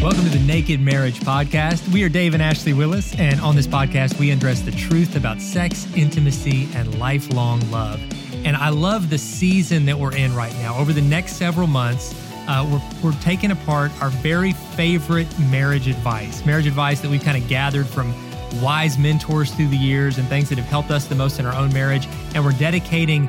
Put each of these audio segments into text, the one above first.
Welcome to the Naked Marriage Podcast. We are Dave and Ashley Willis, and on this podcast, we address the truth about sex, intimacy, and lifelong love. And I love the season that we're in right now. Over the next several months, uh, we're, we're taking apart our very favorite marriage advice, marriage advice that we've kind of gathered from wise mentors through the years and things that have helped us the most in our own marriage. And we're dedicating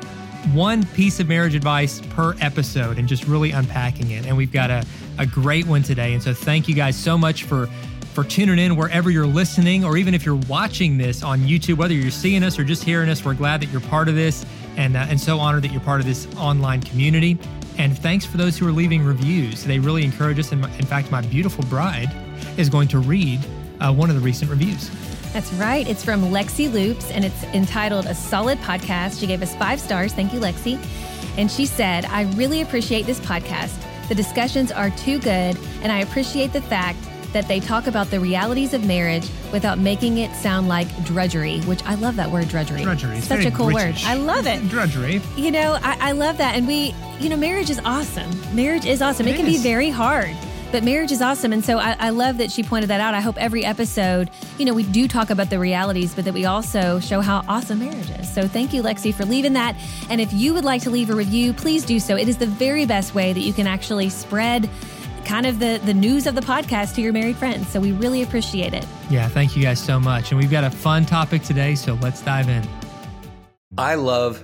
one piece of marriage advice per episode and just really unpacking it. And we've got a, a great one today. And so thank you guys so much for for tuning in wherever you're listening, or even if you're watching this on YouTube, whether you're seeing us or just hearing us, we're glad that you're part of this and, uh, and so honored that you're part of this online community. And thanks for those who are leaving reviews. They really encourage us. And in fact, my beautiful bride is going to read uh, one of the recent reviews. That's right. It's from Lexi Loops and it's entitled A Solid Podcast. She gave us five stars. Thank you, Lexi. And she said, I really appreciate this podcast. The discussions are too good, and I appreciate the fact that they talk about the realities of marriage without making it sound like drudgery, which I love that word drudgery. Drudgery. It's Such a cool British. word. I love it. Drudgery. You know, I, I love that. And we, you know, marriage is awesome. Marriage is awesome. It, It can be very hard, but marriage is awesome. And so I, I love that she pointed that out. I hope every episode, you know, we do talk about the realities, but that we also show how awesome marriage is. So thank you, Lexi, for leaving that. And if you would like to leave a review, please do so. It is the very best way that you can actually spread kind of the, the news of the podcast to your married friends. So we really appreciate it. Yeah, thank you guys so much. And we've got a fun topic today, so let's dive in. I love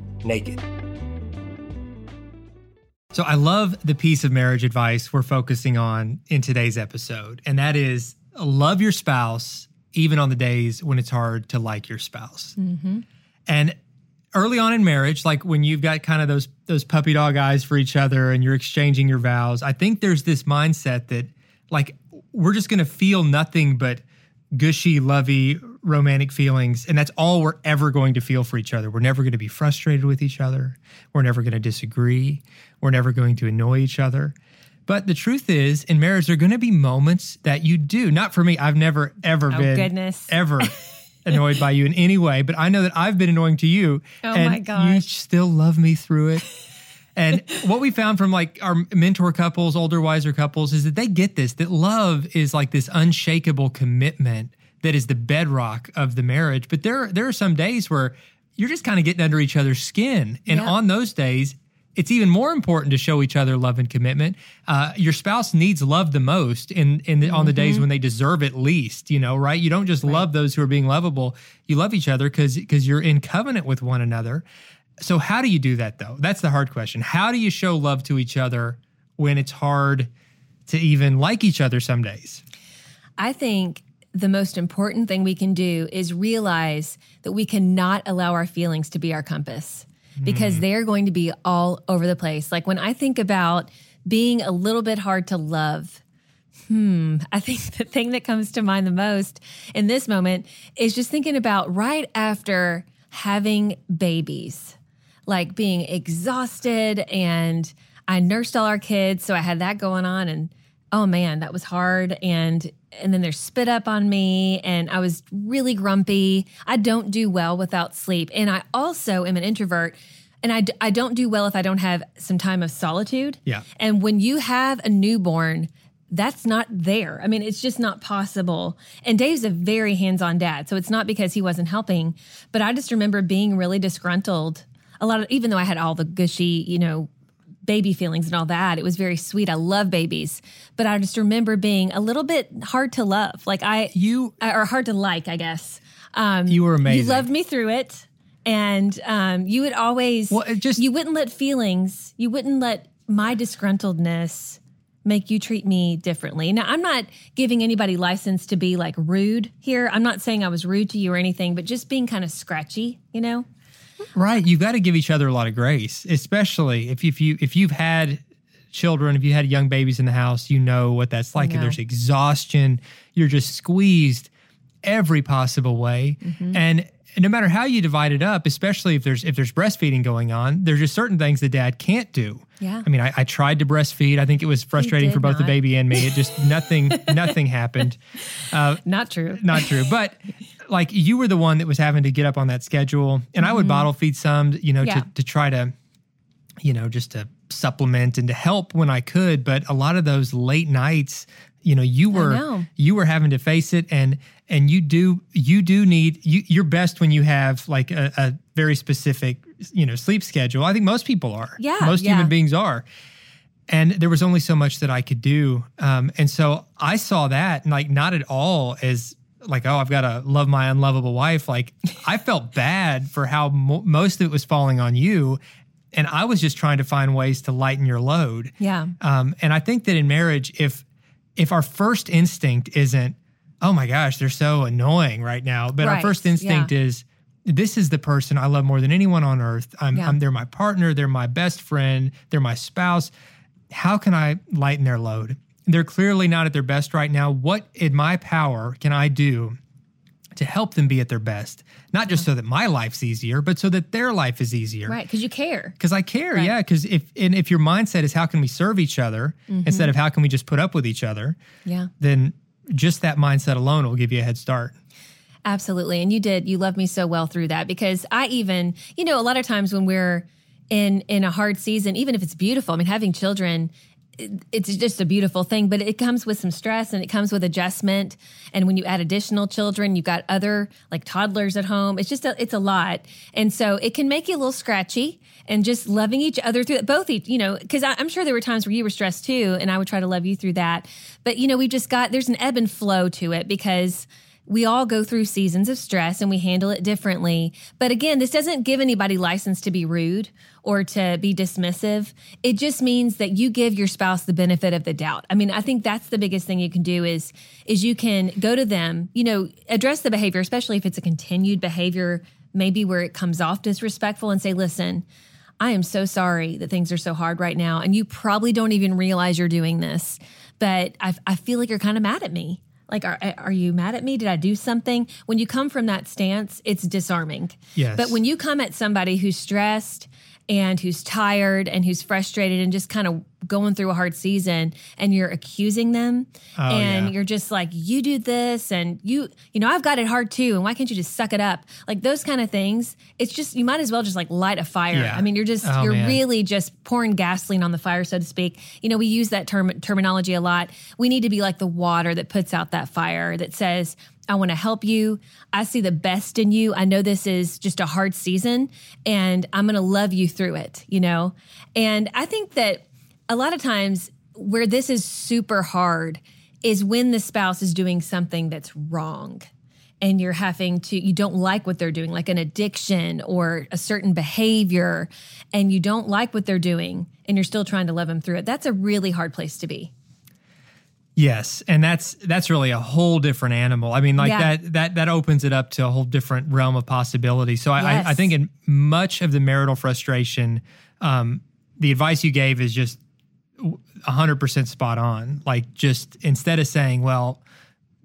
naked. So I love the piece of marriage advice we're focusing on in today's episode, and that is love your spouse even on the days when it's hard to like your spouse. Mm-hmm. And early on in marriage, like when you've got kind of those those puppy dog eyes for each other and you're exchanging your vows, I think there's this mindset that like we're just going to feel nothing but gushy, lovey, romantic feelings. And that's all we're ever going to feel for each other. We're never going to be frustrated with each other. We're never going to disagree. We're never going to annoy each other. But the truth is, in marriage, there are going to be moments that you do. Not for me. I've never, ever Oh, been goodness. ever annoyed by you in any way. But I know that I've been annoying to you. Oh, and my You still love me through it. And what we found from like our mentor couples, older, wiser couples, is that they get this that love is like this unshakable commitment that is the bedrock of the marriage. But there, there are some days where you're just kind of getting under each other's skin. And Yeah. on those days, it's even more important to show each other love and commitment. Uh, your spouse needs love the most in, in the, on the days when they deserve it least, you know, right? You don't just love those who are being lovable. You love each other because because you're in covenant with one another. So how do you do that though? That's the hard question. How do you show love to each other when it's hard to even like each other some days? I think the most important thing we can do is realize that we cannot allow our feelings to be our compass because they're going to be all over the place. Like when I think about being a little bit hard to love, hmm, I think the thing that comes to mind the most in this moment is just thinking about right after having babies, like being exhausted and I nursed all our kids, so I had that going on and oh man, that was hard and and then there's spit up on me and I was really grumpy. I don't do well without sleep and I also am an introvert and I, d- I don't do well if I don't have some time of solitude. Yeah. And when you have a newborn, that's not there. I mean, it's just not possible. And Dave's a very hands-on dad, so it's not because he wasn't helping, but I just remember being really disgruntled. A lot of even though I had all the gushy, you know, baby feelings and all that. It was very sweet. I love babies, but I just remember being a little bit hard to love. Like I, You or hard to like, I guess. Um, You were amazing. You loved me through it, and um, you would always. Well, just- you wouldn't let feelings. You wouldn't let my disgruntledness make you treat me differently. Now, I'm not giving anybody license to be like rude here. I'm not saying I was rude to you or anything, but just being kind of scratchy, you know. Right. You've got to give each other a lot of grace, especially if, if you if you've had children, if you had young babies in the house, you know what that's like. know. There's exhaustion. You're just squeezed every possible way. Mm-hmm. And no matter how you divide it up, especially if there's if there's breastfeeding going on, there's just certain things the dad can't do. Yeah. I mean, I, I tried to breastfeed. I think it was frustrating for both the baby and me. It just nothing nothing happened. Not true. not true. But like you were the one that was having to get up on that schedule, and I would bottle feed some, you know, Mm-hmm. Yeah. to to try to, you know, just to supplement and to help when I could. But a lot of those late nights, you know, you were know. you were having to face it, and and you do you do need you you're best when you have like a, a very specific you know sleep schedule. I think most people are. Yeah, most yeah. human beings are and there was only so much that I could do. Um, and so I saw that like not at all as like, oh, I've got to love my unlovable wife. Like I felt bad for how mo- most of it was falling on you. And I was just trying to find ways to lighten your load. Yeah. Um, and I think that in marriage, if if our first instinct isn't, oh my gosh, they're so annoying right now, but our first instinct yeah. is, this is the person I love more than anyone on earth. I'm, Yeah. I'm they're my partner, they're my best friend, they're my spouse. How can I lighten their load? They're clearly not at their best right now. What in my power can I do to help them be at their best? Not just so that my life's easier, but so that their life is easier Right. Because you care. because I care. Yeah, because if and if your mindset is how can we serve each other mm-hmm. instead of how can we just put up with each other, Yeah. then just that mindset alone will give you a head start. Absolutely. And you did. You loved me so well through that because I even, you know, a lot of times when we're in in a hard season, even if it's beautiful, I mean, having children it's just a beautiful thing, but it comes with some stress and it comes with adjustment. And when you add additional children, you've got other like toddlers at home. It's just a, it's a lot, and so it can make you a little scratchy. And just loving each other through both you know, because I'm sure there were times where you were stressed too, and I would try to love you through that. But you know, we've just got there's an ebb and flow to it because we all go through seasons of stress and we handle it differently. But again, this doesn't give anybody license to be rude or to be dismissive. It just means that you give your spouse the benefit of the doubt. I mean, I think that's the biggest thing you can do is is you can go to them, you know, address the behavior, especially if it's a continued behavior, maybe where it comes off disrespectful and say, "Listen, I am so sorry that things are so hard right now and you probably don't even realize you're doing this, but I I feel like you're kind of mad at me." Like, are, eh, are you mad at me? Did I do something? When you come from that stance, it's disarming. Yes. But when you come at somebody who's stressed and who's tired and who's frustrated and just kind of going through a hard season and you're accusing them Oh, and yeah. you're just like, you do this and you, you know, I've got it hard too. And why can't you just suck it up? Like those kind of things. It's just, you might as well just like light a fire. Yeah. I mean, you're just, Oh, you're man. really just pouring gasoline on the fire, so to speak. You know, we use that term terminology a lot. We need to be like the water that puts out that fire that says, I want to help you. I see the best in you. I know this is just a hard season and I'm going to love you through it, you know? And I think that a lot of times where this is super hard is when the spouse is doing something that's wrong and you're having to you don't like what they're doing like an addiction or a certain behavior and you don't like what they're doing and you're still trying to love them through it that's a really hard place to be Yes, and that's that's really a whole different animal. I mean, like Yeah. that that that opens it up to a whole different realm of possibility. So I, Yes. I, I think in much of the marital frustration, um, the advice you gave is just hundred percent spot on. Like, just instead of saying, "Well,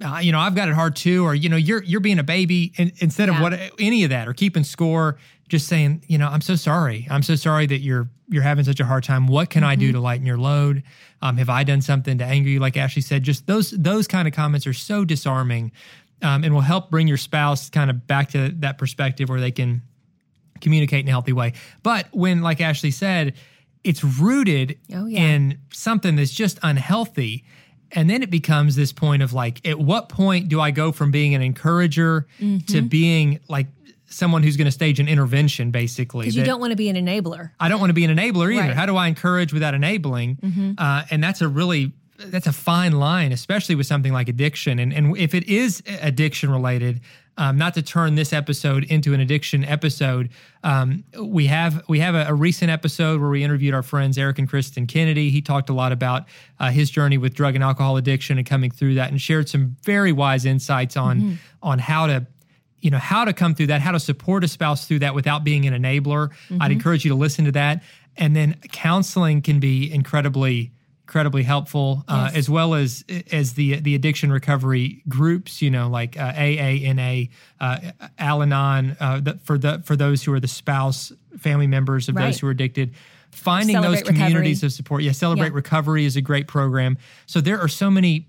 uh, you know, I've got it hard too," or you know, you're you're being a baby, and instead of what any of that, or keeping score, just saying, you know, I'm so sorry. I'm so sorry that you're you're having such a hard time. What can I do to lighten your load? Um, have I done something to anger you? Like Ashley said, just those those kind of comments are so disarming, um, and will help bring your spouse kind of back to that perspective where they can communicate in a healthy way. But when, like Ashley said, it's rooted Oh, yeah. in something that's just unhealthy. And then it becomes this point of like, at what point do I go from being an encourager to Mm-hmm. being like someone who's going to stage an intervention, basically? because you don't want to be an enabler I don't want to be an enabler either. Right. Mm-hmm. How do I encourage without enabling? Uh, and that's a really that's a fine line, especially with something like addiction. And and if it is addiction related, um, not to turn this episode into an addiction episode, um, we have we have a, a recent episode where we interviewed our friends Eric and Kristen Kennedy. He talked a lot about uh, his journey with drug and alcohol addiction and coming through that, and shared some very wise insights on Mm-hmm. on how to you know how to come through that how to support a spouse through that without being an enabler Mm-hmm. i'd encourage you to listen to that and then counseling can be incredibly incredibly helpful uh, as well as as the the addiction recovery groups you know like uh, aana uh, al-anon uh, the, for the for those who are the spouse family members of Right. those who are addicted finding those communities Recovery. of support yeah celebrate Yeah. recovery is a great program so there are so many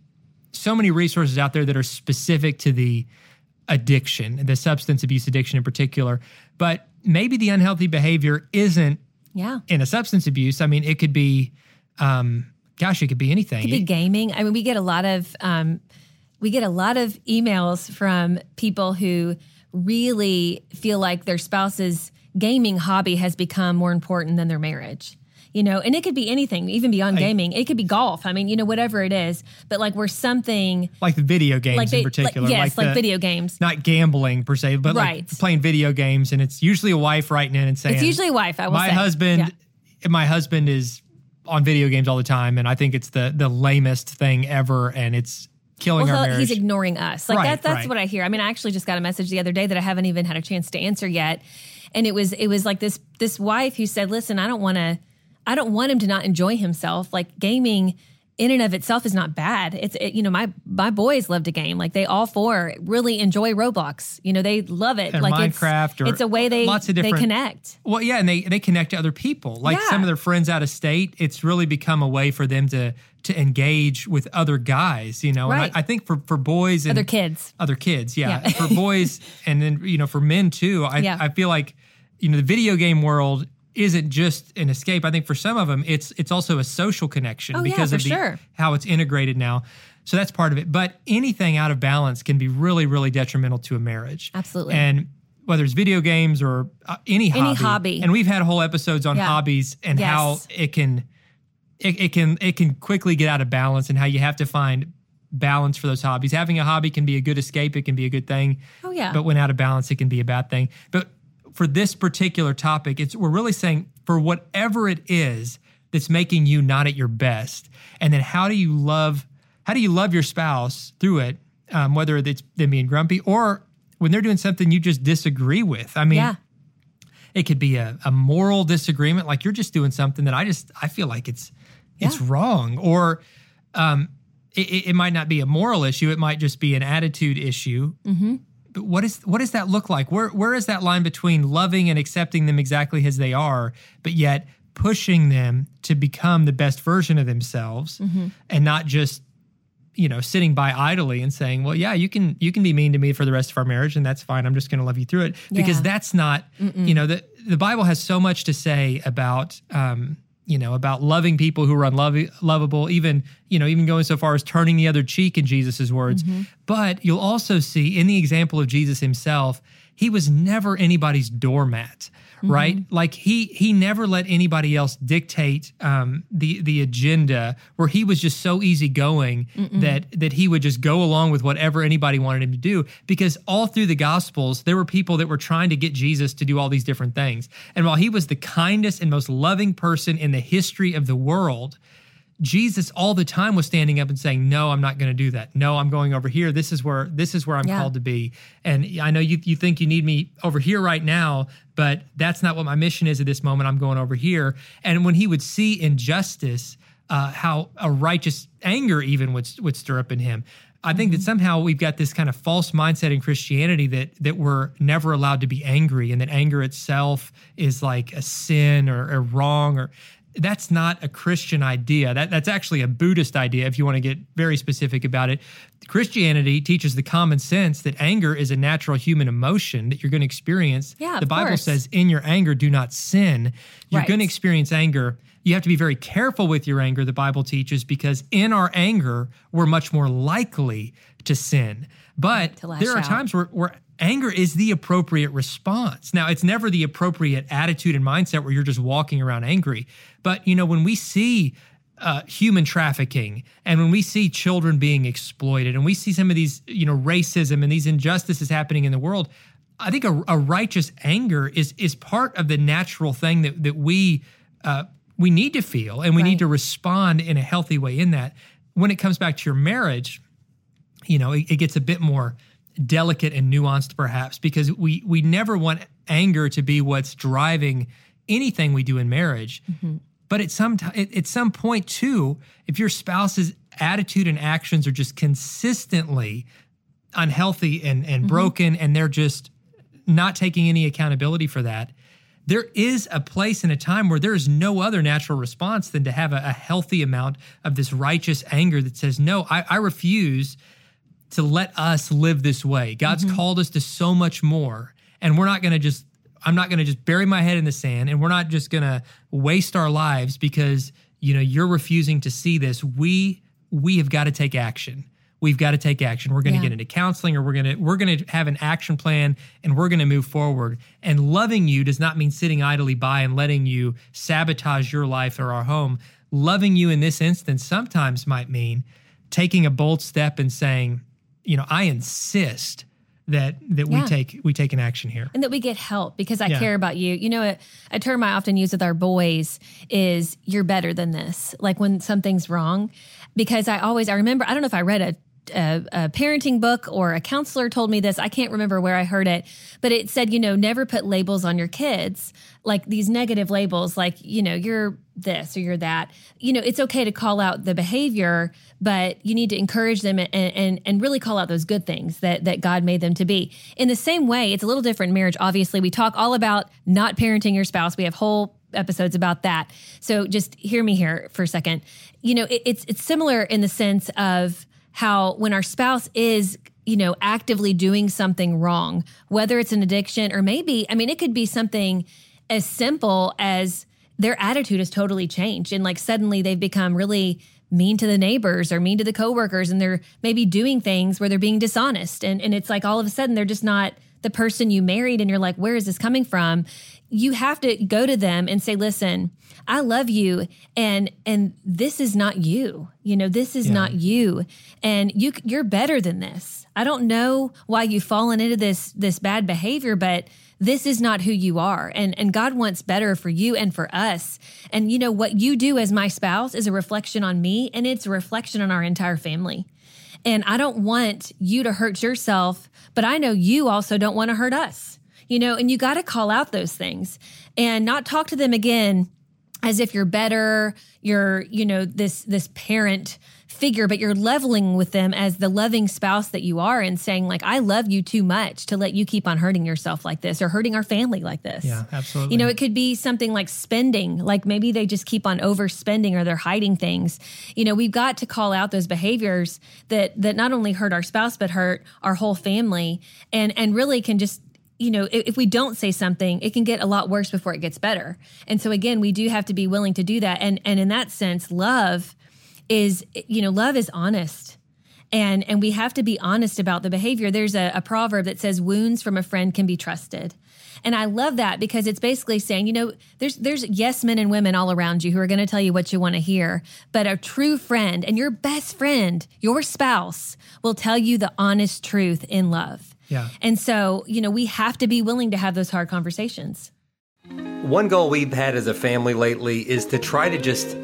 so many resources out there that are specific to the addiction, the substance abuse addiction in particular. But maybe the unhealthy behavior isn't yeah in a substance abuse. I mean, it could be, um, gosh, it could be anything. It could be gaming. I mean, we get a lot of um, we get a lot of emails from people who really feel like their spouse's gaming hobby has become more important than their marriage. You know, and it could be anything, even beyond gaming. It could be golf. I mean, you know, whatever it is. But like, we're something like the video games like they, in particular. like, yes, like, the- video games. Not gambling per se, but Right. like playing video games, and it's usually a wife writing in and saying, It's usually a wife. I will my say. husband Yeah. my husband is on video games all the time and i think it's the the lamest thing ever and it's killing Well, our marriage he's ignoring us. Like Right, that, that's right. what I hear. I mean, I actually just got a message the other day that I haven't even had a chance to answer yet, and it was it was like this this wife who said, "Listen, I don't want to, I don't want him to not enjoy himself. Like gaming." In and of itself is not bad. It's it, you know my my boys love to game like they all four really enjoy Roblox. You know they love it like Minecraft It's, or it's a way they lots of they different- connect. well yeah and they they connect to other people like Yeah. some of their friends out of state it's really become a way for them to to engage with other guys you know Right. and I, I think for for boys and Other kids. other kids yeah, Yeah. for boys and then you know for men too I, Yeah. I feel like you know the video game world isn't just an escape i think for some of them it's it's also a social connection Oh, because for of the, sure. how it's integrated now so that's part of it but anything out of balance can be really really detrimental to a marriage Absolutely. and whether it's video games or uh, any hobby, any hobby. and we've had whole episodes on Yeah. hobbies and how it can it, it can it can quickly get out of balance and how you have to find balance for those hobbies having a hobby can be a good escape it can be a good thing Oh yeah. but when out of balance it can be a bad thing but for this particular topic it's we're really saying for whatever it is that's making you not at your best and then how do you love how do you love your spouse through it um, whether it's them being grumpy or when they're doing something you just disagree with i mean yeah. it could be a, a moral disagreement like you're just doing something that i just i feel like it's it's wrong or um it, it- it might not be a moral issue it might just be an attitude issue Mm-hmm. But what is what does that look like where where is that line between loving and accepting them exactly as they are but yet pushing them to become the best version of themselves Mm-hmm. and not just you know sitting by idly and saying well yeah you can you can be mean to me for the rest of our marriage and that's fine i'm just going to love you through it because Yeah. that's not you know the the bible has so much to say about um you know, about loving people who are unlovable, even, you know, even going so far as turning the other cheek in Jesus's words. Mm-hmm. But you'll also see in the example of Jesus himself, he was never anybody's doormat mm-hmm. right? Like he he never let anybody else dictate um, the the agenda, where he was just so easygoing Mm-mm. that that he would just go along with whatever anybody wanted him to do. Because all through the Gospels, there were people that were trying to get Jesus to do all these different things, and while he was the kindest and most loving person in the history of the world Jesus all the time was standing up and saying, "No, I'm not going to do that. No, I'm going over here. This is where this is where I'm yeah. called to be." And I know you you think you need me over here right now, but that's not what my mission is at this moment. I'm going over here. And when he would see injustice, uh, how a righteous anger even would would stir up in him. I think that mm-hmm. somehow we've got this kind of false mindset in Christianity that that we're never allowed to be angry, and that anger itself is like a sin or, or wrong, or that's not a Christian idea. That, that's actually a Buddhist idea, if you want to get very specific about it. Christianity teaches the common sense that anger is a natural human emotion that you're going to experience. Yeah, the Bible course. says, in your anger, do not sin. You're right. going to experience anger. You have to be very careful with your anger, the Bible teaches, because in our anger, we're much more likely to sin. But there are out. times where, where anger is the appropriate response. Now, it's never the appropriate attitude and mindset where you're just walking around angry. But, you know, when we see uh, human trafficking and when we see children being exploited and we see some of these, you know, racism and these injustices happening in the world, I think a, a righteous anger is is part of the natural thing that that we uh, we need to feel and we right. need to respond in a healthy way in that. When it comes back to your marriage, you know, it, it gets a bit more delicate and nuanced perhaps because we we never want anger to be what's driving anything we do in marriage mm-hmm. but at some t- at some point too if your spouse's attitude and actions are just consistently unhealthy and and mm-hmm. broken and they're just not taking any accountability for that there is a place and a time where there is no other natural response than to have a, a healthy amount of this righteous anger that says no I, I refuse to let us live this way. God's mm-hmm. called us to so much more. And we're not going to just, I'm not going to just bury my head in the sand and we're not just going to waste our lives because, you know, you're refusing to see this. We, we have got to take action. We've got to take action. We're going to yeah. get into counseling or we're going to, we're going to have an action plan and we're going to move forward. And loving you does not mean sitting idly by and letting you sabotage your life or our home. Loving you in this instance sometimes might mean taking a bold step and saying, you know, I insist that that yeah. we take we take an action here and that we get help because I yeah. care about you. You know, a, a term I often use with our boys is "you're better than this." Like when something's wrong, because I always I remember I don't know if I read a a, a, parenting book or a counselor told me this. I can't remember where I heard it, but it said, you know, never put labels on your kids, like these negative labels, like, you know, you're this or you're that. You know, it's okay to call out the behavior, but you need to encourage them and, and, and really call out those good things that, that God made them to be. In the same way, it's a little different marriage. Obviously, we talk all about not parenting your spouse. We have whole episodes about that. So just hear me here for a second. You know, it, it's it's similar in the sense of how when our spouse is you know actively doing something wrong whether it's an addiction or maybe i mean it could be something as simple as their attitude has totally changed. And like suddenly they've become really mean to the neighbors or mean to the coworkers and they're maybe doing things where they're being dishonest. And and it's like all of a sudden they're just not the person you married and you're like where is this coming from? You have to go to them and say listen i love you and and this is not you. You know this is yeah. not you. And you you're better than this. I don't know why you've fallen into this this bad behavior but this is not who you are. And and god wants better for you and for us. And you know what you do as my spouse is a reflection on me and it's a reflection on our entire family. And i don't want you to hurt yourself but i know you also don't want to hurt us. You know, and you got to call out those things and not talk to them again as if you're better, you're, you know, this this parent figure, but you're leveling with them as the loving spouse that you are and saying like I love you too much to let you keep on hurting yourself like this or hurting our family like this. Yeah, absolutely. You know, it could be something like spending, like maybe they just keep on overspending or they're hiding things. You know, we've got to call out those behaviors that that not only hurt our spouse but hurt our whole family and and really can just you know, if, we don't say something, it can get a lot worse before it gets better. And so again, we do have to be willing to do that. And and in that sense, love is you know, love is honest. And and we have to be honest about the behavior. There's a, a proverb that says wounds from a friend can be trusted. And I love that because it's basically saying, you know, there's there's yes men and women all around you who are going to tell you what you want to hear, but a true friend and your best friend, your spouse, will tell you the honest truth in love. Yeah. And so, you know, we have to be willing to have those hard conversations. One goal we've had as a family lately is to try to just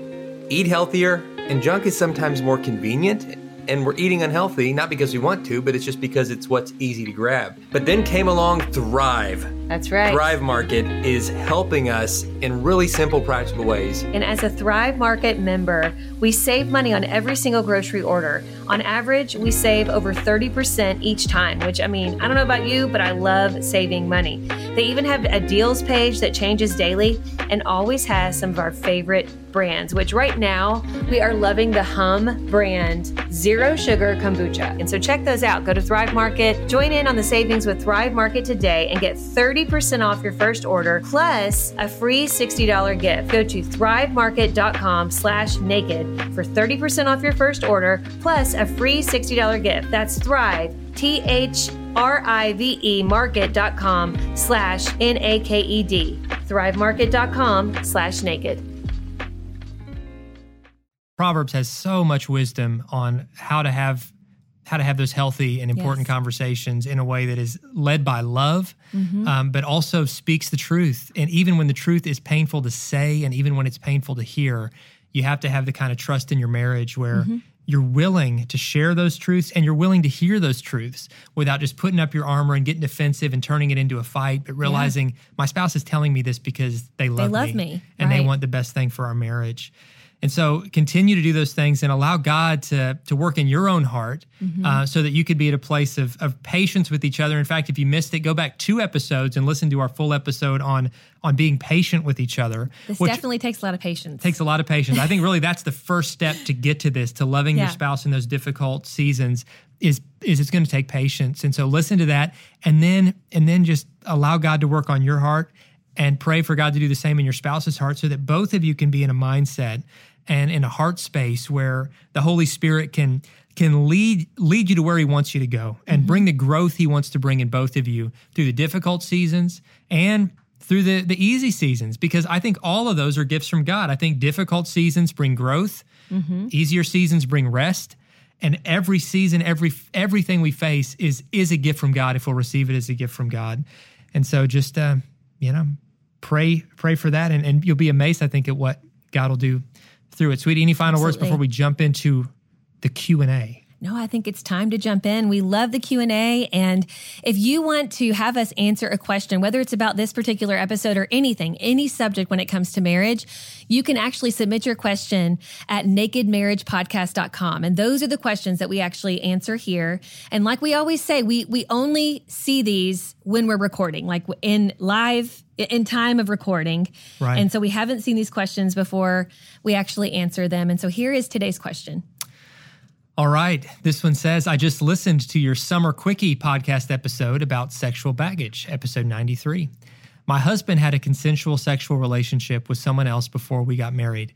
eat healthier, and junk is sometimes more convenient. And we're eating unhealthy, not because we want to, but it's just because it's what's easy to grab. But then came along Thrive. That's right. Thrive Market is helping us in really simple, practical ways. And as a Thrive Market member, we save money on every single grocery order. On average, we save over 30% each time, which I mean, I don't know about you, but I love saving money. They even have a deals page that changes daily and always has some of our favorite brands, which right now we are loving the Humm brand Zero Sugar Kombucha. And so check those out. Go to Thrive Market, join in on the savings with Thrive Market today, and get 30% off your first order plus a free $60 gift. Go to thrivemarket.com slash naked for 30% off your first order plus a free $60 gift. That's Thrive, T H R I V E market.com slash N A K E D. Thrivemarket.com slash naked. Proverbs has so much wisdom on how to have how to have those healthy and important Yes. conversations in a way that is led by love, Mm-hmm. um, but also speaks the truth. And even when the truth is painful to say, and even when it's painful to hear, you have to have the kind of trust in your marriage where Mm-hmm. You're willing to share those truths and you're willing to hear those truths without just putting up your armor and getting defensive and turning it into a fight, but realizing my spouse is telling me this because they love, love me, and they want the best thing for our marriage. And so continue to do those things and allow God to, to work in your own heart Mm-hmm. uh, so that you could be at a place of, of patience with each other. In fact, if you missed it, go back two episodes and listen to our full episode on, on being patient with each other. This which definitely takes a lot of patience. takes a lot of patience. I think really that's the first step to get to this, to loving your spouse in those difficult seasons is is it's going to take patience. And so listen to that and then and then just allow God to work on your heart and pray for God to do the same in your spouse's heart so that both of you can be in a mindset and in a heart space where the Holy Spirit can can lead lead you to where he wants you to go and bring the growth he wants to bring in both of you through the difficult seasons and through the the easy seasons because I think all of those are gifts from God. I think difficult seasons bring growth, easier seasons bring rest, and every season, every everything we face is is a gift from God if we'll receive it as a gift from God. And so just uh, you know, pray pray for that and, and you'll be amazed I think at what God will do through it. Sweetie, any final words before we jump into the Q&A? No, I think it's time to jump in. We love the Q&A and if you want to have us answer a question whether it's about this particular episode or anything, any subject when it comes to marriage, you can actually submit your question at nakedmarriagepodcast.com and those are the questions that we actually answer here. And like we always say, we we only see these when we're recording, like in live in time of recording. Right. And so we haven't seen these questions before we actually answer them. And so here is today's question. All right. This one says, I just listened to your Summer Quickie podcast episode about sexual baggage, episode 93. My husband had a consensual sexual relationship with someone else before we got married.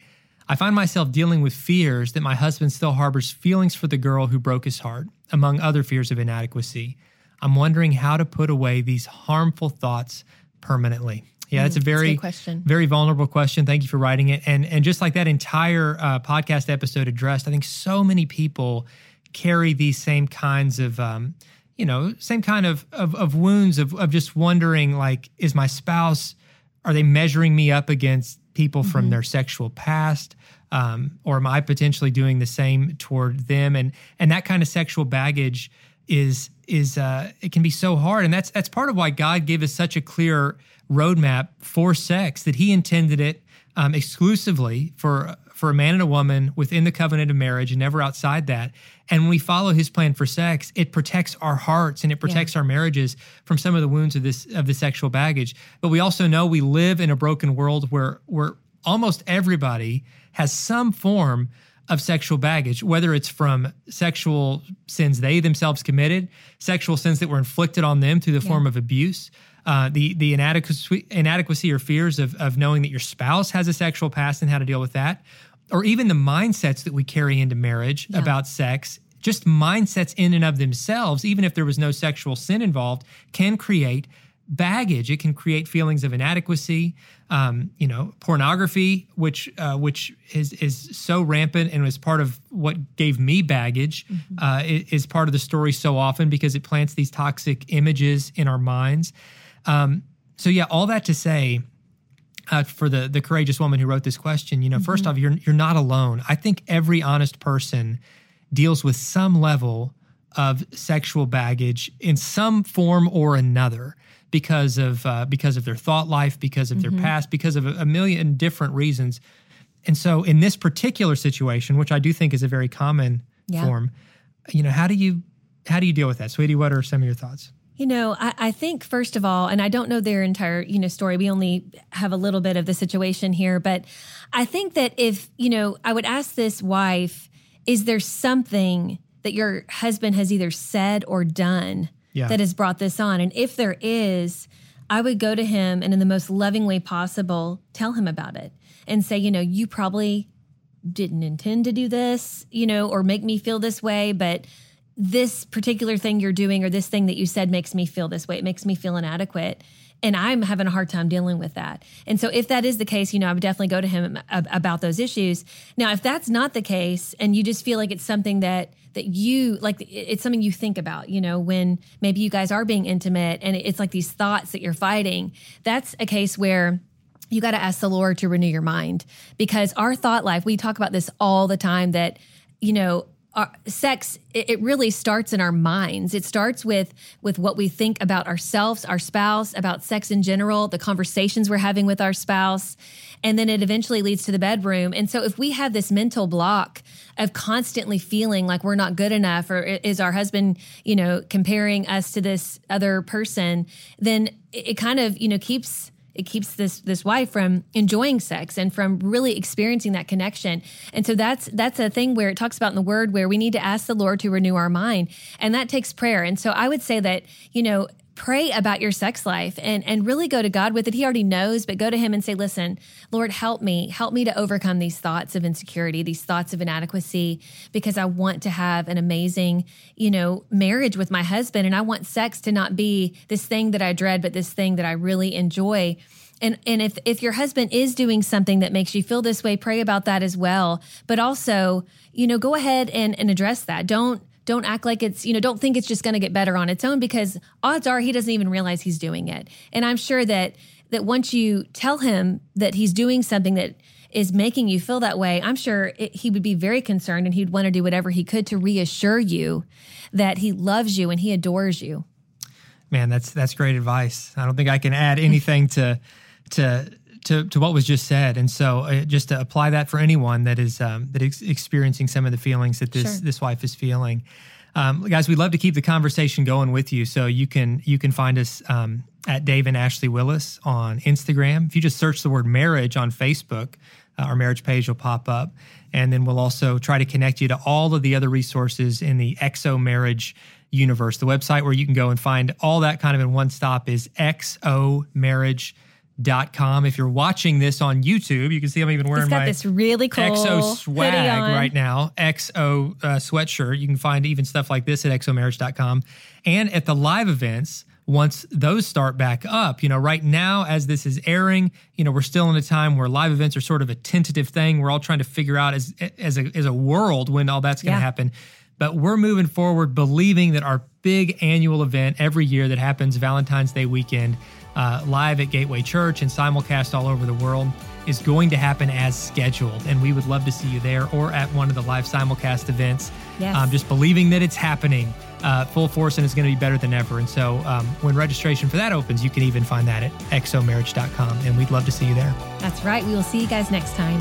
I find myself dealing with fears that my husband still harbors feelings for the girl who broke his heart, among other fears of inadequacy. I'm wondering how to put away these harmful thoughts permanently. Yeah, that's a very good question. very vulnerable question. Thank you for writing it. And and just like that entire uh, podcast episode addressed, I think so many people carry these same kinds of um, you know same kind of of, of wounds of of just wondering like is my spouse are they measuring me up against people from their sexual past um, or am I potentially doing the same toward them and and that kind of sexual baggage is is uh, it can be so hard. And that's that's part of why God gave us such a clear roadmap for sex that he intended it um, exclusively for for a man and a woman within the covenant of marriage and never outside that. And when we follow his plan for sex it protects our hearts and it protects our marriages from some of the wounds of this of the sexual baggage. But we also know we live in a broken world where where almost everybody has some form of sexual baggage, whether it's from sexual sins they themselves committed, sexual sins that were inflicted on them through the form of abuse, uh, the the inadequacy, inadequacy or fears of of knowing that your spouse has a sexual past and how to deal with that, or even the mindsets that we carry into marriage Yeah. about sex. Just mindsets in and of themselves, even if there was no sexual sin involved, can create baggage. It can create feelings of inadequacy. Um, you know, pornography, which uh, which is is so rampant and was part of what gave me baggage, uh, i- is part of the story so often because it plants these toxic images in our minds. Um, so yeah, all that to say, uh, for the the courageous woman who wrote this question, you know, first off, you're you're not alone. I think every honest person deals with some level of sexual baggage in some form or another because of uh, because of their thought life, because of their past, because of a, a million different reasons. And so, in this particular situation, which I do think is a very common Yeah. form, you know, how do you how do you deal with that, sweetie? What are some of your thoughts? You know, I, I think first of all, and I don't know their entire, you know, story. We only have a little bit of the situation here, but I think that if, you know, I would ask this wife, is there something that your husband has either said or done Yeah. that has brought this on? And if there is, I would go to him and in the most loving way possible, tell him about it and say, you know, you probably didn't intend to do this, you know, or make me feel this way, but this particular thing you're doing or this thing that you said makes me feel this way. It makes me feel inadequate. And I'm having a hard time dealing with that. And so, if that is the case, you know, I would definitely go to him ab- about those issues. Now, if that's not the case, and you just feel like it's something that that you like it's something you think about, you know, when maybe you guys are being intimate, and it's like these thoughts that you're fighting. That's a case where you got to ask the Lord to renew your mind because our thought life, we talk about this all the time that, you know, our sex it, really starts in our minds. It starts with with what we think about ourselves our spouse about sex in general the conversations we're having with our spouse and then it eventually leads to the bedroom. And so if we have this mental block of constantly feeling like we're not good enough or is our husband you know comparing us to this other person then it kind of you know keeps it keeps this this wife from enjoying sex and from really experiencing that connection. And so that's that's a thing where it talks about in the word where we need to ask the Lord to renew our mind. And that takes prayer. And so I would say that, you know, pray about your sex life and and really go to God with it. He already knows, but go to him and say, "Listen, Lord, help me. Help me to overcome these thoughts of insecurity, these thoughts of inadequacy because I want to have an amazing, you know, marriage with my husband and I want sex to not be this thing that I dread, but this thing that I really enjoy." And and if if your husband is doing something that makes you feel this way, pray about that as well. But also, you know, go ahead and and address that. Don't don't act like it's you know don't think it's just going to get better on its own because odds are he doesn't even realize he's doing it and i'm sure that that once you tell him that he's doing something that is making you feel that way i'm sure it, he would be very concerned and he'd want to do whatever he could to reassure you that he loves you and he adores you Man, that's that's great advice. I don't think I can add anything to to to, to what was just said. And so, uh, just to apply that for anyone that is um, that is experiencing some of the feelings that this Sure. this wife is feeling, um, guys, we'd love to keep the conversation going with you. So you can you can find us um, at Dave and Ashley Willis on Instagram. If you just search the word marriage on Facebook, uh, our marriage page will pop up, and then we'll also try to connect you to all of the other resources in the XO Marriage universe. The website where you can go and find all that kind of in one stop is xomarriage.com. If you're watching this on YouTube, you can see I'm even wearing he's got my this really cool XO swag right now, XO uh, sweatshirt. You can find even stuff like this at xomarriage.com. And at the live events, once those start back up, you know, right now as this is airing, you know, we're still in a time where live events are sort of a tentative thing. We're all trying to figure out as as a, as a world when all that's going to Yeah. happen. But we're moving forward, believing that our big annual event every year that happens Valentine's Day weekend, uh, live at Gateway Church and simulcast all over the world, is going to happen as scheduled. And we would love to see you there or at one of the live simulcast events. Yes. Um, just believing that it's happening uh, full force and it's going to be better than ever. And so um, when registration for that opens, you can even find that at xomarriage.com. And we'd love to see you there. That's right. We will see you guys next time.